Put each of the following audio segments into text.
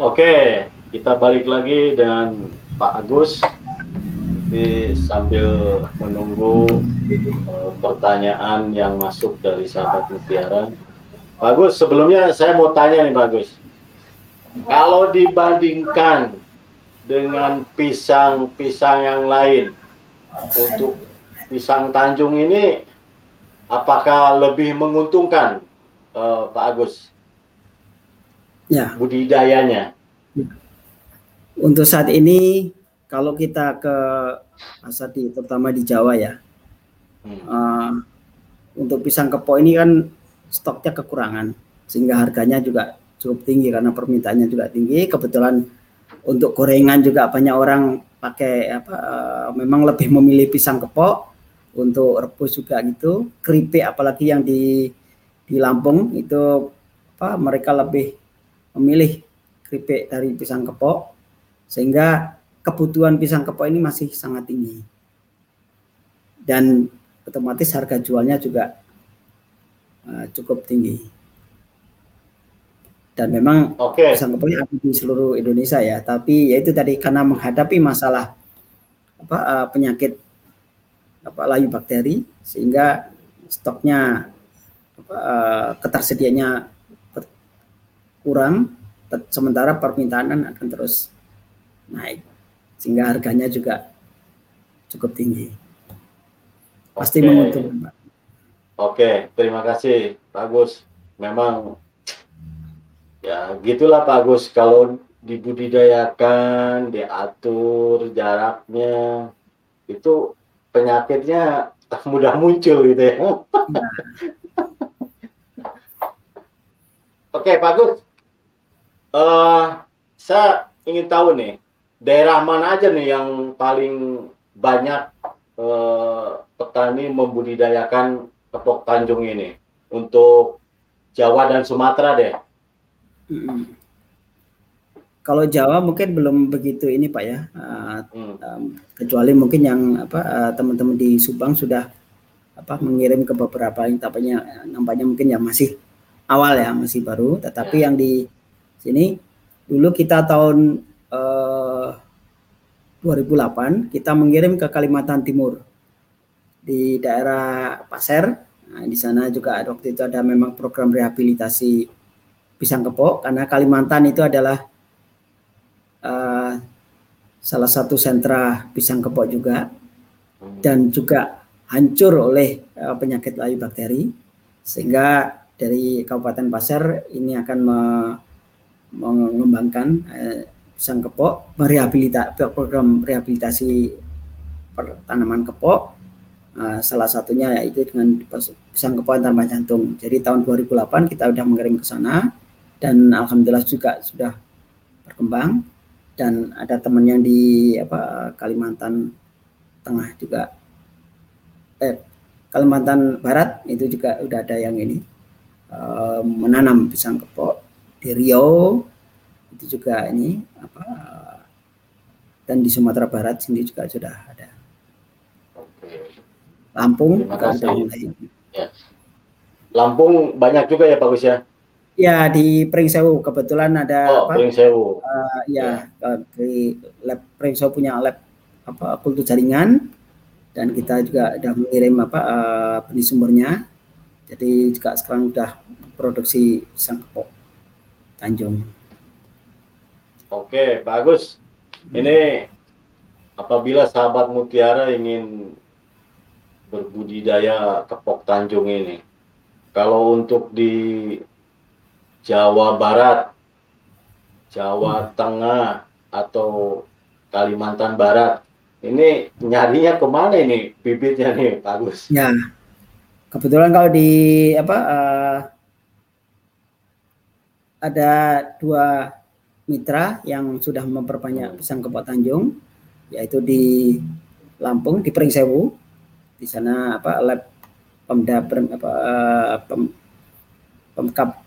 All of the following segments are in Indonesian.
Oke, kita balik lagi dengan Pak Agus. Jadi sambil menunggu uh, pertanyaan yang masuk dari sahabat Mutiara. Pak Agus, sebelumnya saya mau tanya nih Pak Agus. Kalau dibandingkan dengan pisang-pisang yang lain, untuk pisang Tanjung ini apakah lebih menguntungkan uh, Pak Agus? Ya. Budidayanya. Untuk saat ini kalau kita ke pasar di terutama di Jawa ya, hmm. uh, untuk pisang kepok ini kan stoknya kekurangan sehingga harganya juga cukup tinggi karena permintaannya juga tinggi. Kebetulan untuk gorengan juga banyak orang pakai apa uh, memang lebih memilih pisang kepok untuk rebus juga gitu. Keripik apalagi yang di di Lampung itu apa mereka lebih memilih keripik dari pisang kepok sehingga kebutuhan pisang kepok ini masih sangat tinggi. Dan otomatis harga jualnya juga uh, cukup tinggi. Dan memang okay. pisang kepok ini ada di seluruh Indonesia ya, tapi yaitu tadi karena menghadapi masalah apa uh, penyakit apa layu bakteri sehingga stoknya apa, uh, ketersediaannya kurang sementara permintaan akan terus naik sehingga harganya juga cukup tinggi. Pasti okay. menguntungkan, Pak. Oke, terima kasih Pak Agus. Memang ya gitulah Pak Agus kalau dibudidayakan, diatur jaraknya itu penyakitnya mudah muncul gitu ya. ya. Oke, Pak Agus. Uh, saya ingin tahu nih, daerah mana aja nih yang paling banyak eh, petani membudidayakan kepok Tanjung ini untuk Jawa dan Sumatera deh? Hmm. Kalau Jawa mungkin belum begitu ini Pak ya, uh, hmm. um, kecuali mungkin yang apa uh, teman-teman di Subang sudah apa mengirim ke beberapa yang tampaknya nampaknya mungkin yang masih awal ya masih baru, tetapi ya. yang di sini dulu kita tahun eh, 2008 kita mengirim ke Kalimantan Timur di daerah Pasir. Nah, di sana juga waktu itu ada memang program rehabilitasi pisang kepok karena Kalimantan itu adalah uh, salah satu sentra pisang kepok juga dan juga hancur oleh uh, penyakit layu bakteri sehingga dari Kabupaten Pasir ini akan mengembangkan uh, pisang kepok, merehabilitasi program rehabilitasi tanaman kepok. Uh, salah satunya yaitu dengan pisang kepok tanpa jantung. Jadi tahun 2008 kita sudah mengirim ke sana dan alhamdulillah juga sudah berkembang dan ada teman yang di apa Kalimantan Tengah juga eh Kalimantan Barat itu juga udah ada yang ini uh, menanam pisang kepok di Riau itu juga ini apa dan di Sumatera Barat sini juga sudah ada. Lampung juga ada mulai. Ya. Lampung banyak juga ya Pak Gus ya? Ya di Pringsewu kebetulan ada oh, apa? Pringsewu. Uh, ya, ya di lab Pringsewu punya lab apa kultur jaringan dan kita juga sudah mengirim apa uh, benih sumbernya. Jadi juga sekarang sudah produksi sangkepok Tanjung. Oke, bagus. Ini apabila sahabat Mutiara ingin berbudidaya kepok Tanjung ini, kalau untuk di Jawa Barat, Jawa hmm. Tengah, atau Kalimantan Barat, ini nyarinya ke mana ini bibitnya nih, bagus? Ya, kebetulan kalau di apa uh, ada dua mitra yang sudah memperbanyak pisang kepok Tanjung yaitu di Lampung di Pringsewu di sana apa lab Pemda apa pem, Pemkap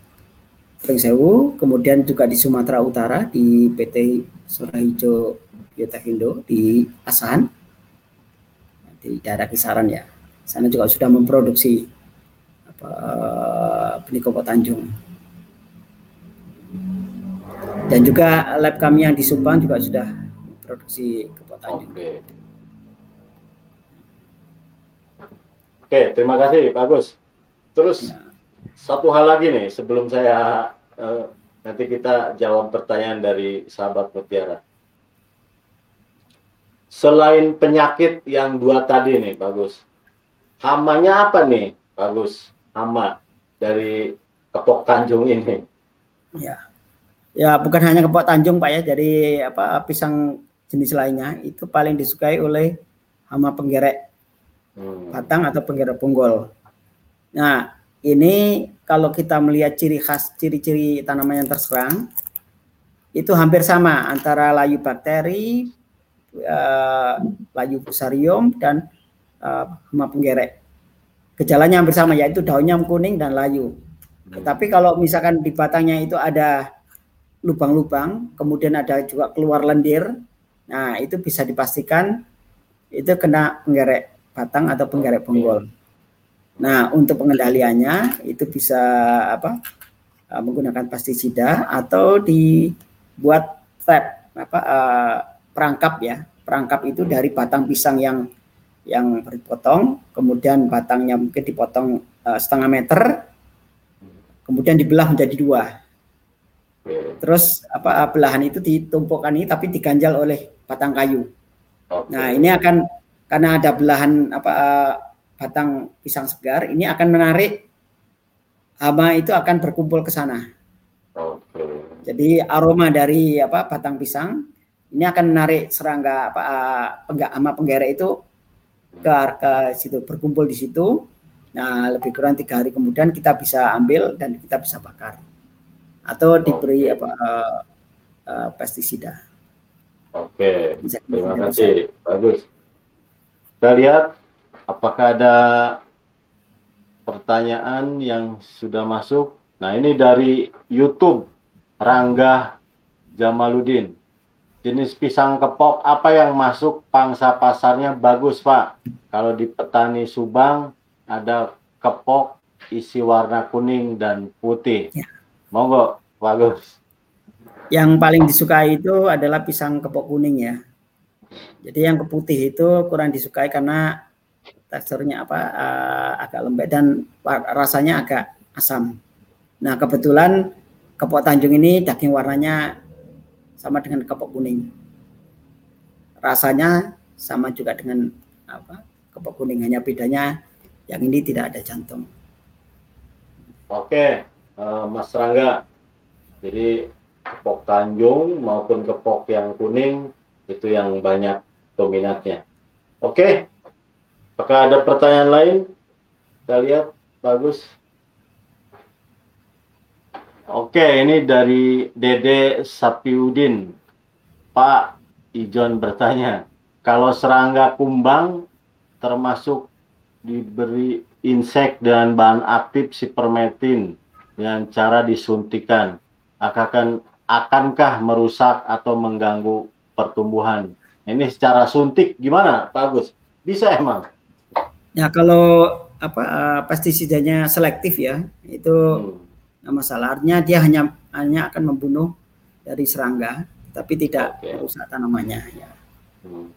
Pringsewu kemudian juga di Sumatera Utara di PT Surahijo Biotekindo di Asahan. Di daerah kisaran ya. Sana juga sudah memproduksi apa benih kepok Tanjung Dan juga lab kami yang di Subang juga sudah produksi Tanjung. Oke. Oke, terima kasih Pak Agus. Terus ya. satu hal lagi nih sebelum saya uh, nanti kita jawab pertanyaan dari sahabat Mutiara. Selain penyakit yang dua tadi nih, bagus. Hamanya apa nih, bagus? Hama dari Kepok Tanjung ini. Ya, ya bukan hanya Kepok Tanjung Pak ya, jadi apa pisang jenis lainnya itu paling disukai oleh hama penggerek hmm. batang atau penggerek punggol. Nah, ini kalau kita melihat ciri khas, ciri-ciri tanaman yang terserang, itu hampir sama antara layu bakteri, uh, layu fusarium, dan uh, hama penggerek. Gejalanya hampir sama yaitu daunnya kuning dan layu. Hmm. Tetapi kalau misalkan di batangnya itu ada lubang-lubang, kemudian ada juga keluar lendir, nah itu bisa dipastikan itu kena penggerek batang atau penggerek penggol. Nah, untuk pengendaliannya itu bisa apa? Uh, menggunakan pestisida atau dibuat trap apa uh, perangkap ya. Perangkap itu dari batang pisang yang yang dipotong, kemudian batangnya mungkin dipotong uh, setengah meter, kemudian dibelah menjadi dua. Terus apa belahan itu ditumpukkan ini tapi diganjal oleh batang kayu. Nah ini akan karena ada belahan apa batang pisang segar ini akan menarik hama itu akan berkumpul ke sana. Oke. Jadi aroma dari apa batang pisang ini akan menarik serangga apa penggak hama penggere itu ke ke situ berkumpul di situ. Nah lebih kurang tiga hari kemudian kita bisa ambil dan kita bisa bakar atau diberi apa uh, uh, pestisida. Oke. Terima kasih. Bagus. Kita lihat Apakah ada pertanyaan yang sudah masuk? Nah, ini dari YouTube Rangga Jamaluddin. Jenis pisang kepok apa yang masuk pangsa pasarnya bagus, Pak? Kalau di petani Subang ada kepok isi warna kuning dan putih. Ya. Monggo, bagus. Yang paling disukai itu adalah pisang kepok kuning ya. Jadi yang keputih itu kurang disukai karena teksturnya apa uh, agak lembek dan rasanya agak asam. Nah kebetulan kepok Tanjung ini daging warnanya sama dengan kepok kuning. Rasanya sama juga dengan apa kepok kuning hanya bedanya yang ini tidak ada jantung. Oke, uh, Mas Rangga. Jadi kepok Tanjung maupun kepok yang kuning itu yang banyak dominatnya. Oke, Apakah ada pertanyaan lain? Kita lihat, bagus. Oke, ini dari Dede Sapiudin. Pak Ijon bertanya, kalau serangga kumbang termasuk diberi insek dengan bahan aktif sipermetin dengan cara disuntikan, akan akankah merusak atau mengganggu pertumbuhan? Ini secara suntik gimana, Pak Agus? Bisa emang? Ya kalau apa uh, pestisidanya selektif ya itu hmm. masalah. Artinya dia hanya hanya akan membunuh dari serangga, tapi tidak okay. merusak tanamannya. Ya. Hmm.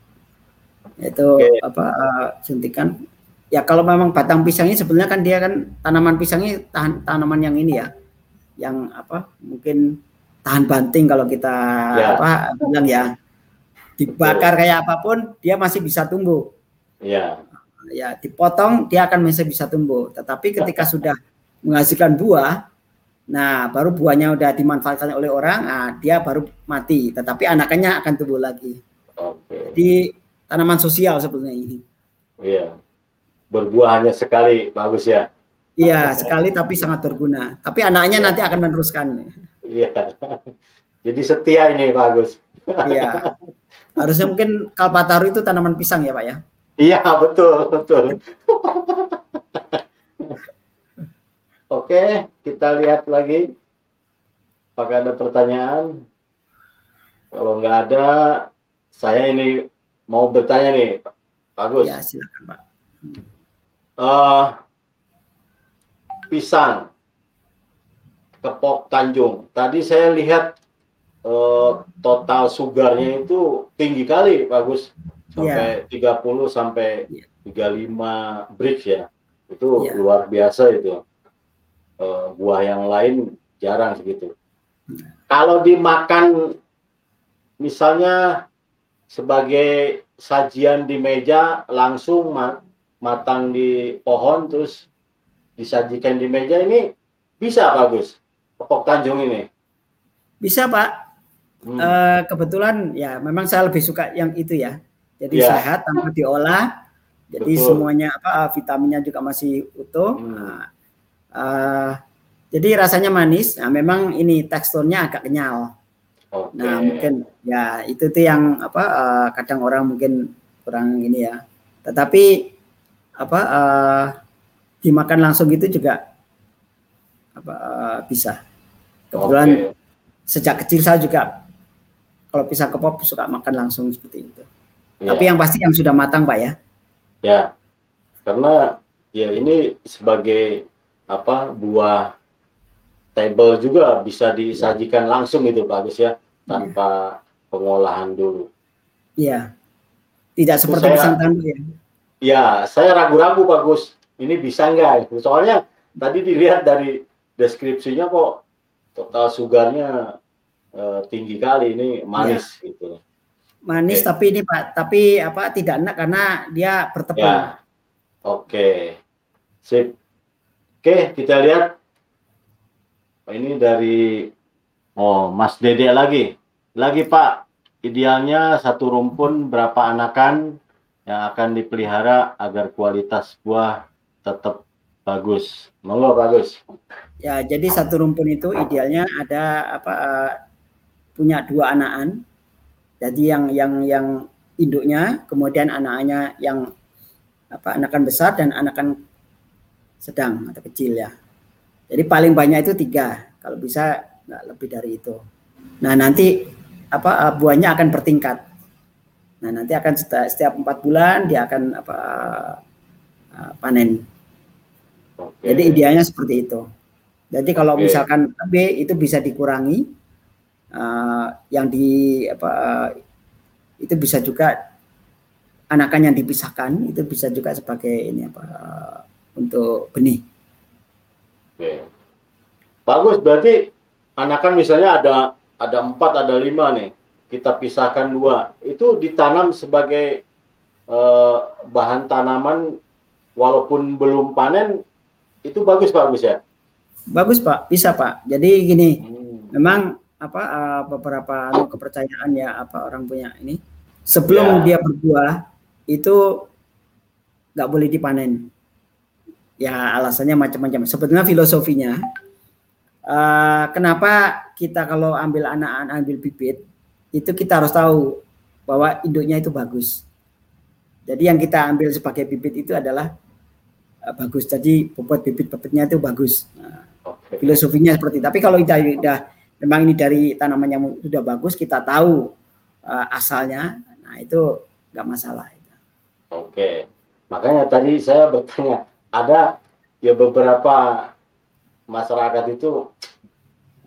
Itu okay. apa uh, suntikan. Ya kalau memang batang pisangnya sebenarnya kan dia kan tanaman pisangnya tahan tanaman yang ini ya, yang apa mungkin tahan banting kalau kita ya. apa bilang ya dibakar Betul. kayak apa pun dia masih bisa tumbuh. Ya ya dipotong dia akan masih bisa tumbuh. Tetapi ketika sudah menghasilkan buah, nah baru buahnya udah dimanfaatkan oleh orang, nah, dia baru mati. Tetapi anakannya akan tumbuh lagi. Oke. Jadi tanaman sosial sebetulnya ini. Iya. Berbuah hanya sekali, bagus ya. Iya, sekali tapi sangat berguna. Tapi anaknya ya. nanti akan meneruskan. Iya. Jadi setia ini bagus. Iya. Harusnya mungkin kalpataru itu tanaman pisang ya, Pak ya? Iya betul betul. Oke, kita lihat lagi. Apakah ada pertanyaan? Kalau nggak ada, saya ini mau bertanya nih, Pak Agus. Ya, silakan Pak. Uh, pisang, kepok Tanjung. Tadi saya lihat eh, total sugarnya itu tinggi kali bagus sampai yeah. 30 sampai yeah. 35 bridge ya itu yeah. luar biasa itu eh, buah yang lain jarang segitu yeah. kalau dimakan misalnya sebagai sajian di meja langsung matang di pohon terus disajikan di meja ini bisa bagus pokok Tanjung ini bisa Pak hmm. e, kebetulan ya memang saya lebih suka yang itu ya jadi ya. sehat tanpa diolah jadi Betul. semuanya apa vitaminnya juga masih utuh hmm. nah, uh, jadi rasanya manis nah, memang ini teksturnya agak kenyal okay. nah mungkin ya itu tuh yang apa uh, kadang orang mungkin kurang ini ya tetapi apa uh, dimakan langsung itu juga apa uh, bisa. Kebetulan okay. sejak kecil saya juga kalau pisang kepop suka makan langsung seperti itu. Ya. Tapi yang pasti yang sudah matang pak ya. Ya, karena ya ini sebagai apa buah table juga bisa disajikan langsung itu bagus ya tanpa ya. pengolahan dulu. Iya. Tidak seperti pisang tandu ya. Ya, saya ragu-ragu Pak Gus. Ini bisa nggak? Soalnya tadi dilihat dari deskripsinya kok total sugarnya uh, tinggi kali ini manis ya. gitu. Manis okay. tapi ini Pak, tapi apa tidak enak karena dia bertepung. Ya. Oke. Okay. Sip. Oke, kita lihat. Ini dari oh Mas Dede lagi. Lagi Pak, idealnya satu rumpun berapa anakan yang akan dipelihara agar kualitas buah tetap bagus. Monggo bagus. Ya, jadi satu rumpun itu idealnya ada apa uh, punya dua anakan. Jadi yang yang yang induknya, kemudian anaknya yang apa anakan besar dan anakan sedang atau kecil ya. Jadi paling banyak itu tiga, kalau bisa nggak lebih dari itu. Nah nanti apa buahnya akan bertingkat. Nah, nanti akan setiap empat bulan dia akan apa uh, panen. Oke. Jadi idealnya seperti itu. Jadi kalau Oke. misalkan B itu bisa dikurangi, uh, yang di apa uh, itu bisa juga anakan yang dipisahkan itu bisa juga sebagai ini apa uh, untuk benih. Oke. Bagus berarti anakan misalnya ada ada empat ada lima nih kita pisahkan dua. Itu ditanam sebagai uh, bahan tanaman walaupun belum panen itu bagus bagus ya? Bagus pak. Bisa pak. Jadi gini hmm. memang apa uh, beberapa anu, kepercayaan ya apa orang punya ini sebelum yeah. dia berbuah itu nggak boleh dipanen. Ya alasannya macam-macam. Sebetulnya filosofinya uh, kenapa kita kalau ambil anak-anak ambil bibit itu kita harus tahu bahwa induknya itu bagus. Jadi yang kita ambil sebagai bibit itu adalah uh, bagus. Jadi bobot bibit-bibitnya itu bagus. Nah, okay. Filosofinya seperti itu. Tapi kalau kita sudah memang ini dari tanaman yang sudah bagus, kita tahu uh, asalnya, nah itu nggak masalah. Oke, makanya tadi saya bertanya, ada ya beberapa masyarakat itu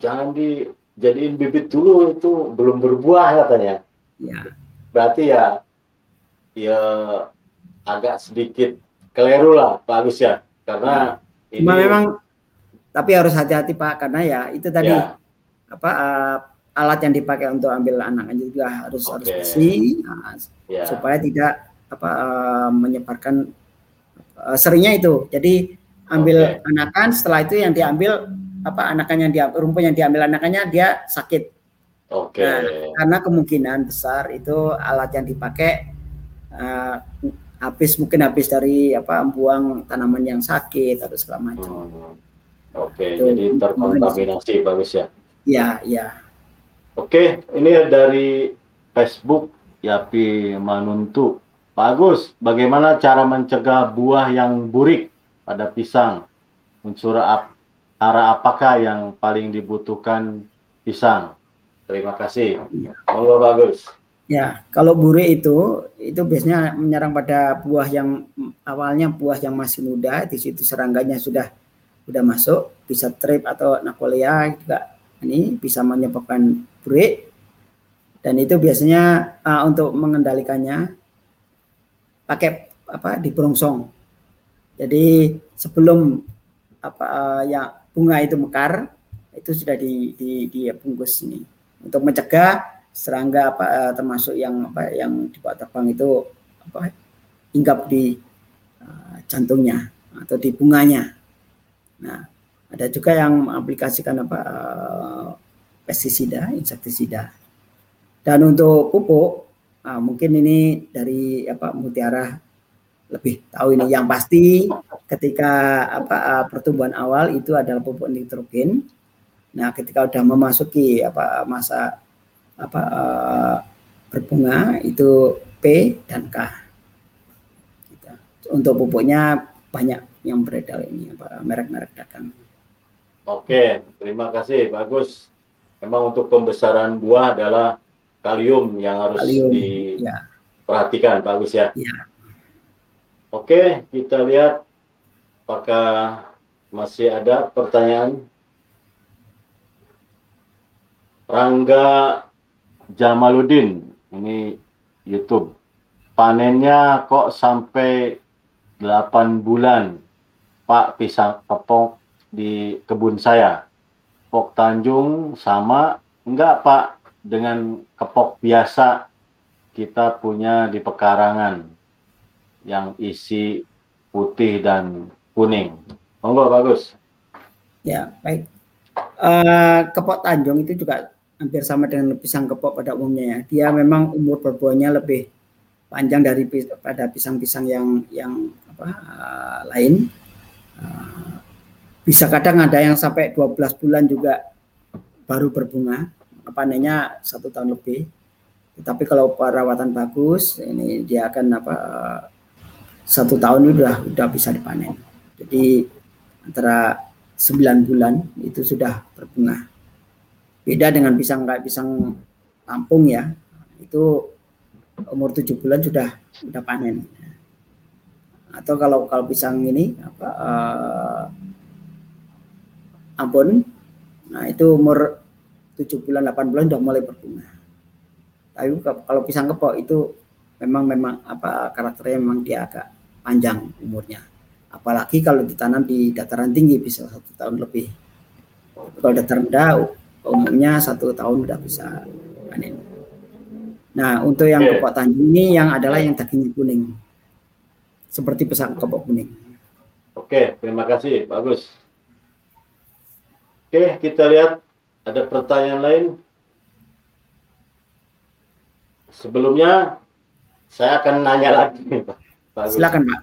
jangan di jadiin bibit dulu itu belum berbuah katanya. Ya. Berarti ya ya agak sedikit keliru lah Pak Agus ya. Karena ya. ini memang tapi harus hati-hati Pak karena ya itu tadi ya. apa uh, alat yang dipakai untuk ambil anak juga harus okay. harus bersih nah, ya. supaya tidak apa uh, menyebarkan uh, seringnya itu. Jadi ambil okay. anakan setelah itu yang diambil apa anakannya dia rumput yang diambil anakannya dia sakit. Oke. Okay. Nah, karena kemungkinan besar itu alat yang dipakai uh, habis mungkin habis dari apa buang tanaman yang sakit atau segala macam. Hmm. Oke, okay, jadi terkontaminasi bagus ya. Iya, iya. Oke, ini dari Facebook Yapi Manuntu. Bagus. Bagaimana cara mencegah buah yang burik pada pisang? Unsur ap arah apakah yang paling dibutuhkan pisang? Terima kasih. Monggo bagus. Ya, kalau bure itu itu biasanya menyerang pada buah yang awalnya buah yang masih muda, di situ serangganya sudah sudah masuk, bisa trip atau nakolea juga ini bisa menyebabkan break dan itu biasanya uh, untuk mengendalikannya pakai apa di perongsong. Jadi sebelum apa uh, ya bunga itu mekar itu sudah di di, di bungkus ini untuk mencegah serangga apa uh, termasuk yang apa yang dibawa terbang itu apa hinggap di uh, jantungnya atau di bunganya. Nah, ada juga yang mengaplikasikan apa uh, pestisida, insektisida. Dan untuk pupuk, uh, mungkin ini dari apa Mutiara lebih tahu ini. Yang pasti ketika apa uh, pertumbuhan awal itu adalah pupuk nitrogen. Nah, ketika sudah memasuki apa masa apa uh, berbunga itu P dan K. Gitu. Untuk pupuknya banyak yang beredar ini apa merek-merek dagang. Oke, terima kasih, bagus. Memang untuk pembesaran buah adalah kalium yang harus kalium, ya. diperhatikan, ya. bagus ya. ya. Oke, kita lihat apakah masih ada pertanyaan. Rangga Jamaluddin, ini YouTube. Panennya kok sampai 8 bulan, Pak pisang kepok di kebun saya. Pok Tanjung sama enggak Pak dengan kepok biasa kita punya di pekarangan yang isi putih dan kuning. Monggo bagus. Ya, baik. Uh, kepok Tanjung itu juga hampir sama dengan pisang kepok pada umumnya ya. Dia memang umur berbuahnya lebih panjang dari pada pisang-pisang yang yang apa uh, lain. Uh, bisa kadang ada yang sampai 12 bulan juga baru berbunga, panennya satu tahun lebih. Tapi kalau perawatan bagus, ini dia akan apa satu tahun sudah sudah bisa dipanen. Jadi antara 9 bulan itu sudah berbunga. Beda dengan pisang kayak pisang Lampung ya, itu umur tujuh bulan sudah sudah panen. Atau kalau kalau pisang ini apa uh, Ambon. Nah, itu umur 7 bulan 8 bulan sudah mulai berbunga. Tapi kalau pisang kepok itu memang memang apa karakternya memang dia agak panjang umurnya. Apalagi kalau ditanam di dataran tinggi bisa satu tahun lebih. Kalau dataran rendah umumnya satu tahun sudah bisa panen. Nah untuk yang kepok tanjung ini yang adalah yang dagingnya kuning, seperti pisang kepok kuning. Oke, terima kasih, bagus. Oke, kita lihat ada pertanyaan lain. Sebelumnya saya akan nanya lagi, Pak. Silakan, Pak.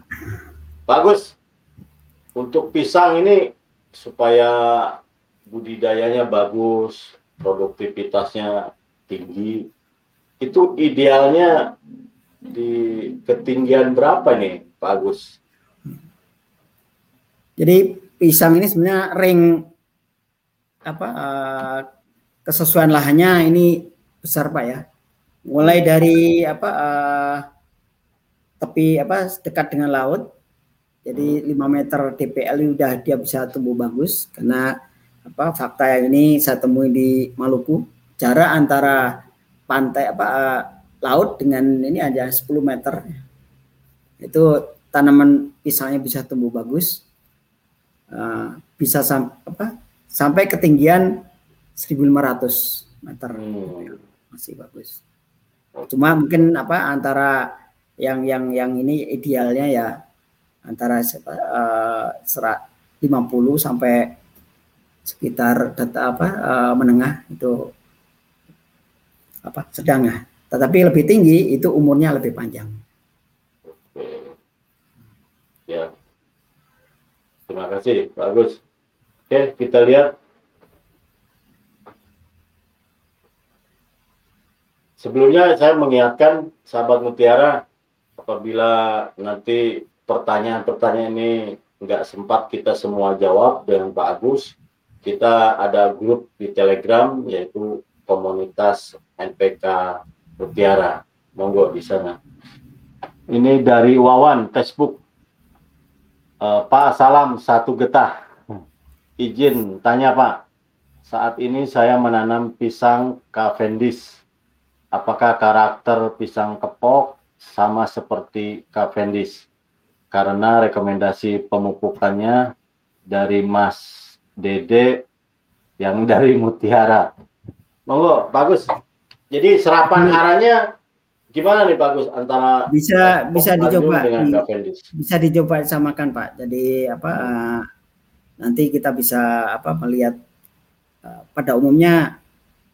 Bagus. Untuk pisang ini supaya budidayanya bagus, produktivitasnya tinggi, itu idealnya di ketinggian berapa nih, Pak Agus? Jadi pisang ini sebenarnya ring apa uh, kesesuaian lahannya ini besar pak ya mulai dari apa uh, tepi apa dekat dengan laut. Jadi 5 meter DPL udah dia bisa tumbuh bagus karena apa fakta yang ini saya temui di Maluku. Jarak antara pantai apa uh, laut dengan ini ada 10 meter. Itu tanaman pisangnya bisa tumbuh bagus. Uh, bisa sam apa sampai ketinggian 1500 meter. Hmm. masih bagus cuma mungkin apa antara yang yang yang ini idealnya ya antara uh, serat 50 sampai sekitar data apa uh, menengah itu apa sedang ya tetapi lebih tinggi itu umurnya lebih panjang. Ya. Terima kasih bagus Oke, kita lihat. Sebelumnya saya mengingatkan sahabat Mutiara, apabila nanti pertanyaan-pertanyaan ini nggak sempat kita semua jawab dengan Pak Agus, kita ada grup di Telegram yaitu komunitas NPK Mutiara. Monggo di sana. Ini dari Wawan Facebook. Uh, Pak Salam satu getah izin tanya Pak, saat ini saya menanam pisang Cavendish. Apakah karakter pisang kepok sama seperti Cavendish? Karena rekomendasi pemupukannya dari Mas Dede yang dari Mutiara. Monggo, bagus. Jadi serapan haranya gimana nih bagus antara bisa bisa dicoba di, bisa dicoba samakan Pak. Jadi apa hmm. nanti kita bisa apa melihat Eh, pada umumnya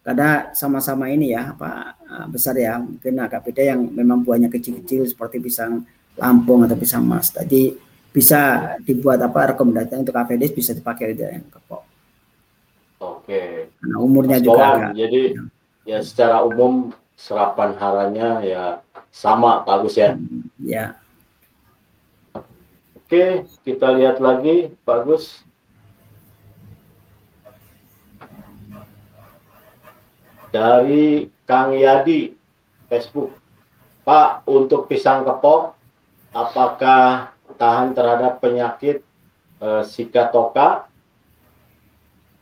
kada sama-sama ini ya apa eh, besar ya mungkin agak beda yang memang buahnya kecil-kecil seperti pisang Lampung atau pisang Mas tadi bisa dibuat apa rekomendasi untuk AVD bisa dipakai itu yang kepok. Oke. Karena umurnya Mas juga agak, jadi ya. ya secara umum serapan haranya ya sama bagus ya. Ya. Oke, kita lihat lagi bagus. Dari Kang Yadi Facebook. Pak, untuk pisang kepok, apakah tahan terhadap penyakit e, sikatoka?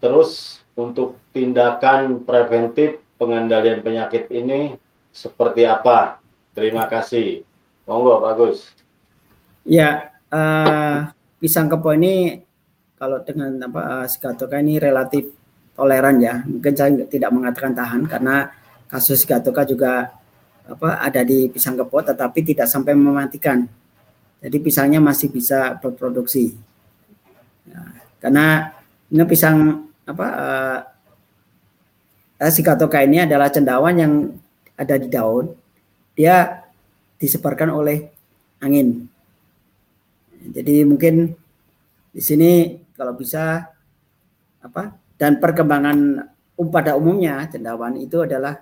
Terus untuk tindakan preventif pengendalian penyakit ini seperti apa? Terima kasih. Monggo, bagus. Ya, uh, pisang kepok ini kalau dengan apa uh, sikatoka ini relatif toleran ya. Mungkin saya tidak mengatakan tahan karena kasus Gatoka juga apa ada di pisang kepot tetapi tidak sampai mematikan. Jadi pisangnya masih bisa berproduksi. Ya, karena ini pisang apa uh, eh, Sigatoka ini adalah cendawan yang ada di daun. Dia disebarkan oleh angin. Jadi mungkin di sini kalau bisa apa dan perkembangan um, pada umumnya cendawan itu adalah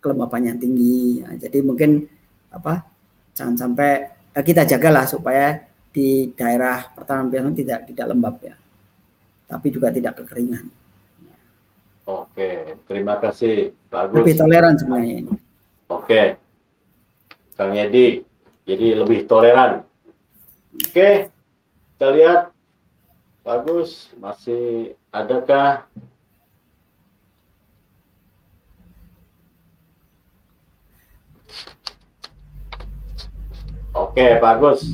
kelembapan yang tinggi. Nah, jadi mungkin apa jangan sampai eh, kita jagalah supaya di daerah pertanaman biasa tidak tidak lembab ya, tapi juga tidak kekeringan. Oke, terima kasih. Bagus. Lebih toleran sebenarnya ini. Oke, Kang Yedi, jadi lebih toleran. Oke, kita lihat. Bagus, masih adakah Oke, bagus.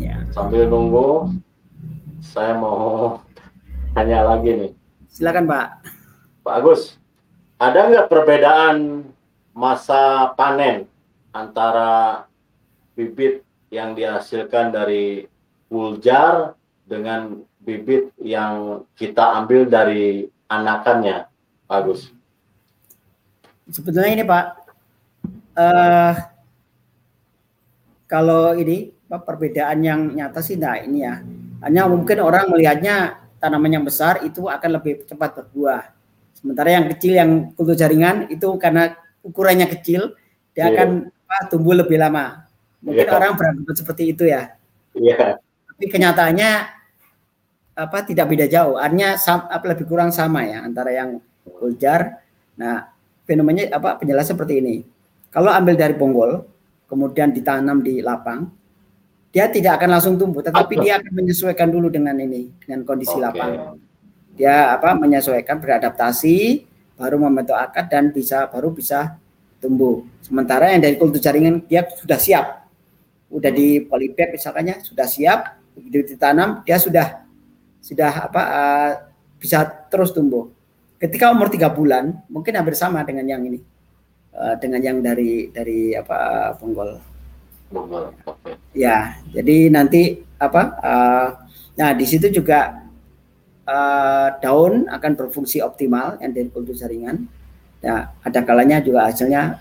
Ya. Sambil nunggu, saya mau tanya lagi nih. Silakan, Pak. Pak Agus, ada nggak perbedaan masa panen antara bibit yang dihasilkan dari uljar dengan bibit yang kita ambil dari anakannya, bagus. Sebetulnya ini Pak, uh, kalau ini Pak, perbedaan yang nyata sih nah ini ya. Hanya mungkin orang melihatnya tanaman yang besar itu akan lebih cepat berbuah. Sementara yang kecil yang kultur jaringan itu karena ukurannya kecil, dia yeah. akan Pak, tumbuh lebih lama. Mungkin yeah. orang beranggapan seperti itu ya. Iya. Yeah. Tapi kenyataannya apa tidak beda jauh. Artinya apa lebih kurang sama ya antara yang uljar. Nah, fenomenanya apa penjelasan seperti ini. Kalau ambil dari bonggol kemudian ditanam di lapang, dia tidak akan langsung tumbuh, tetapi dia akan menyesuaikan dulu dengan ini, dengan kondisi okay. lapang. Dia apa menyesuaikan, beradaptasi, baru membentuk akar dan bisa baru bisa tumbuh. Sementara yang dari kultur jaringan dia sudah siap, udah di polybag misalkannya sudah siap, begitu ditanam dia sudah sudah apa uh, bisa terus tumbuh. Ketika umur tiga bulan mungkin hampir sama dengan yang ini, uh, dengan yang dari dari apa ponggol. Ya, jadi nanti apa? Uh, nah di situ juga uh, daun akan berfungsi optimal yang dari kultur jaringan. Ya, ada kalanya juga hasilnya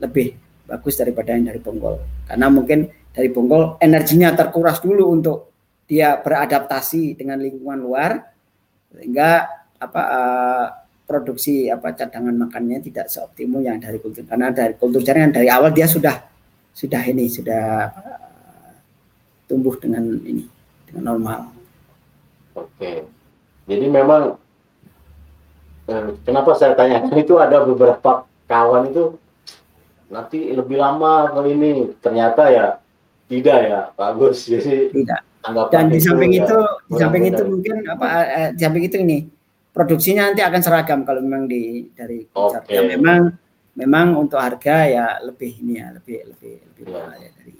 lebih bagus daripada yang dari ponggol. Karena mungkin dari ponggol energinya terkuras dulu untuk dia beradaptasi dengan lingkungan luar sehingga apa uh, produksi apa cadangan makannya tidak seoptimal yang dari kultur karena dari kultur jaringan dari awal dia sudah sudah ini sudah uh, tumbuh dengan ini dengan normal. Oke, jadi memang eh, kenapa saya tanyakan itu ada beberapa kawan itu nanti lebih lama kali ini. Ternyata ya tidak ya bagus jadi tidak dan di samping itu, ya, di samping itu mungkin apa eh, di samping itu ini produksinya nanti akan seragam kalau memang di dari okay. ya, memang memang untuk harga ya lebih ini ya lebih lebih lebih ya. mahal ya dari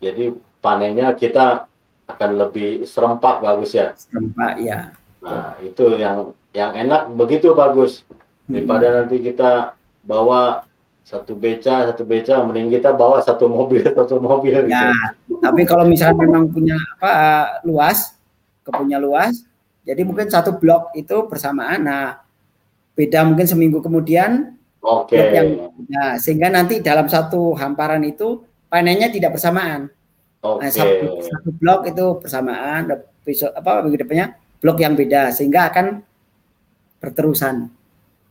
jadi panennya kita akan lebih serempak bagus ya serempak ya nah itu yang yang enak begitu bagus daripada hmm. nanti kita bawa satu beca satu beca mending kita bawa satu mobil satu mobil gitu. ya tapi kalau misalnya memang punya apa luas kepunya luas jadi mungkin satu blok itu bersamaan nah beda mungkin seminggu kemudian Oke. Okay. Yang, nah, sehingga nanti dalam satu hamparan itu panennya tidak bersamaan. Oke. Okay. Nah, satu, satu blok itu bersamaan, besok apa minggu depannya blok yang beda sehingga akan berterusan.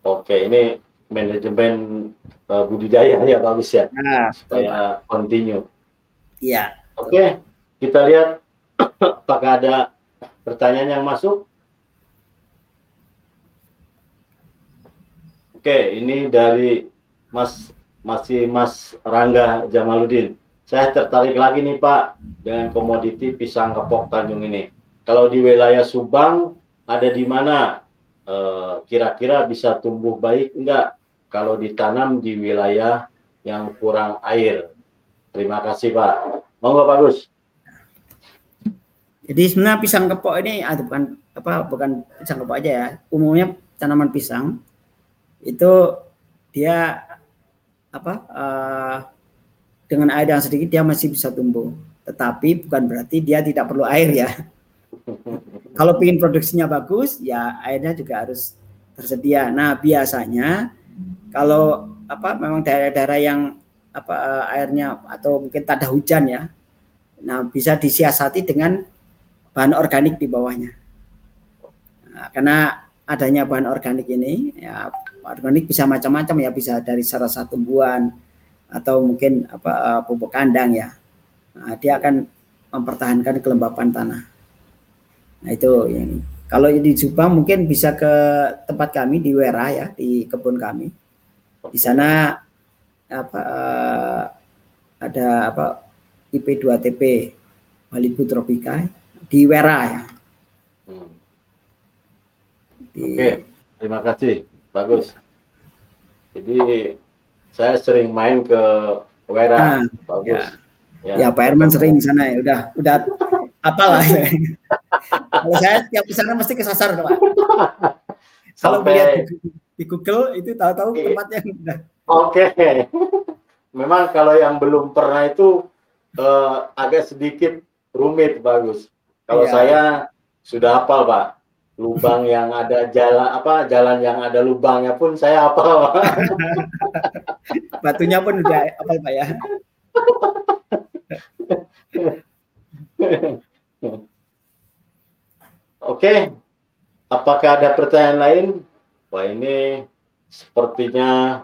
Oke, okay. ini manajemen uh, budidaya ya bagus ya. Nah, supaya continue. Iya. Oke, okay. kita lihat apakah ada pertanyaan yang masuk. Oke, ini dari Mas masih Mas Rangga Jamaluddin. Saya tertarik lagi nih Pak dengan komoditi pisang kepok Tanjung ini. Kalau di wilayah Subang ada di mana eh, kira-kira e, bisa tumbuh baik enggak kalau ditanam di wilayah yang kurang air? Terima kasih Pak. Monggo Pak Gus. Jadi sebenarnya pisang kepok ini ada bukan apa bukan pisang kepok aja ya. Umumnya tanaman pisang itu dia apa uh, dengan air yang sedikit dia masih bisa tumbuh tetapi bukan berarti dia tidak perlu air ya kalau ingin produksinya bagus ya airnya juga harus tersedia nah biasanya kalau apa memang daerah-daerah yang apa uh, airnya atau mungkin tak ada hujan ya nah bisa disiasati dengan bahan organik di bawahnya. Nah, karena adanya bahan organik ini ya organik bisa macam-macam ya bisa dari salah satu tumbuhan atau mungkin apa uh, pupuk kandang ya. Nah, dia akan mempertahankan kelembapan tanah. Nah itu yang kalau di Subang mungkin bisa ke tempat kami di Wera ya di kebun kami di sana apa uh, ada apa IP2TP Malibu Tropika di Wera ya. Hmm. Di, Oke, terima kasih bagus. Jadi saya sering main ke Wera, ah, bagus. Ya. ya. ya Pak Herman sering di sana ya, udah udah apalah. Kalau saya tiap di sana mesti kesasar Pak. Kalau lihat di Google itu tahu-tahu tempatnya udah. Oke. Memang kalau yang belum pernah itu uh, agak sedikit rumit bagus. Kalau ya. saya sudah hafal Pak lubang yang ada jalan apa jalan yang ada lubangnya pun saya apa batunya pun udah apa pak ya Oke, apakah ada pertanyaan lain? Wah ini sepertinya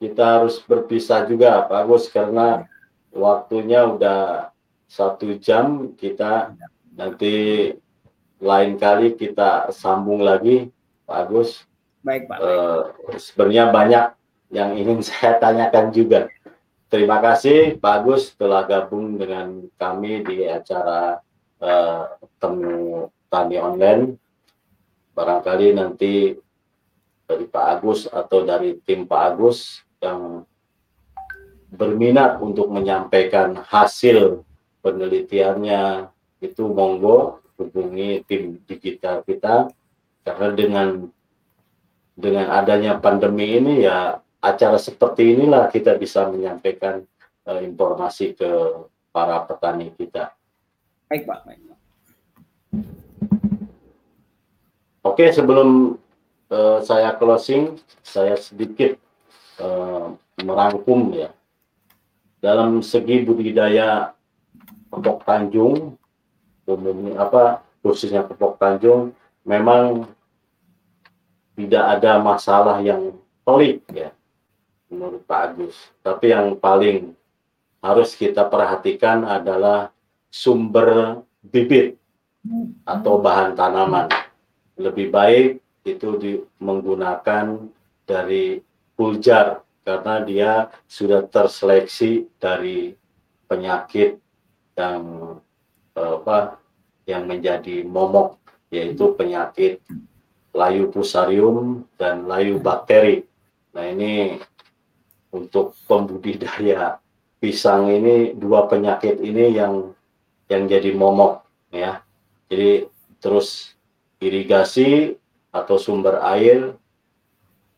kita harus berpisah juga Pak Agus karena waktunya udah satu jam kita nanti lain kali kita sambung lagi, Pak Agus. Baik, Pak. Uh, sebenarnya banyak yang ingin saya tanyakan juga. Terima kasih, Pak Agus, telah gabung dengan kami di acara uh, temu tani online. Barangkali nanti dari Pak Agus atau dari tim Pak Agus yang berminat untuk menyampaikan hasil penelitiannya itu monggo hubungi tim digital kita karena dengan dengan adanya pandemi ini ya acara seperti inilah kita bisa menyampaikan uh, informasi ke para petani kita. Baik Pak. Baik, Pak. Oke sebelum uh, saya closing saya sedikit uh, merangkum ya dalam segi budidaya pokok Tanjung apa khususnya Pupuk Tanjung memang tidak ada masalah yang pelik ya menurut Pak Agus. Tapi yang paling harus kita perhatikan adalah sumber bibit atau bahan tanaman. Lebih baik itu di, menggunakan dari puljar karena dia sudah terseleksi dari penyakit yang apa yang menjadi momok yaitu penyakit layu pusarium dan layu bakteri. Nah ini untuk pembudidaya pisang ini dua penyakit ini yang yang jadi momok ya. Jadi terus irigasi atau sumber air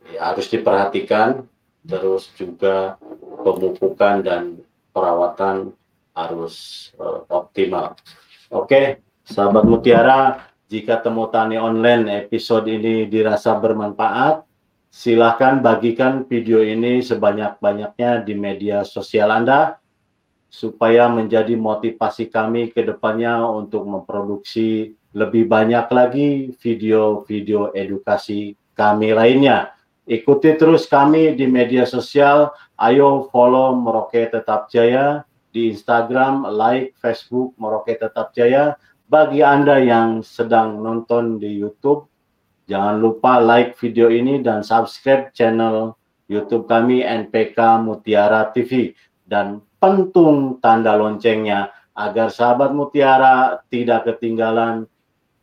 ya, harus diperhatikan terus juga pemupukan dan perawatan harus uh, optimal. Oke, sahabat Mutiara, jika temu tani online episode ini dirasa bermanfaat, silahkan bagikan video ini sebanyak-banyaknya di media sosial Anda supaya menjadi motivasi kami ke depannya untuk memproduksi lebih banyak lagi video-video edukasi kami lainnya. Ikuti terus kami di media sosial. Ayo follow Merauke Tetap Jaya di Instagram, like Facebook Merauke Tetap Jaya. Bagi Anda yang sedang nonton di YouTube, Jangan lupa like video ini dan subscribe channel YouTube kami NPK Mutiara TV dan pentung tanda loncengnya agar sahabat Mutiara tidak ketinggalan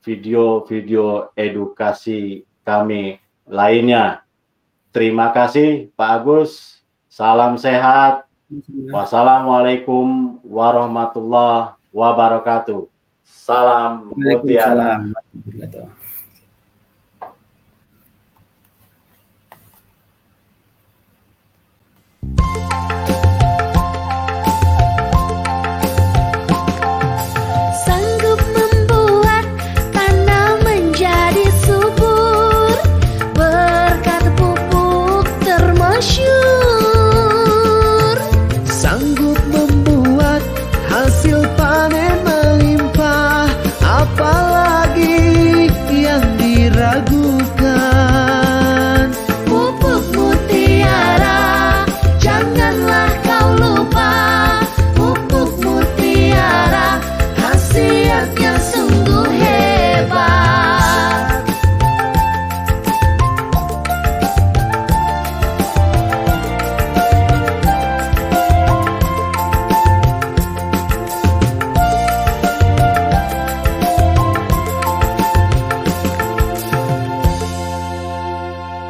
video-video edukasi kami lainnya. Terima kasih Pak Agus. Salam sehat. Wassalamualaikum warahmatullahi wabarakatuh. Salam Mutiara.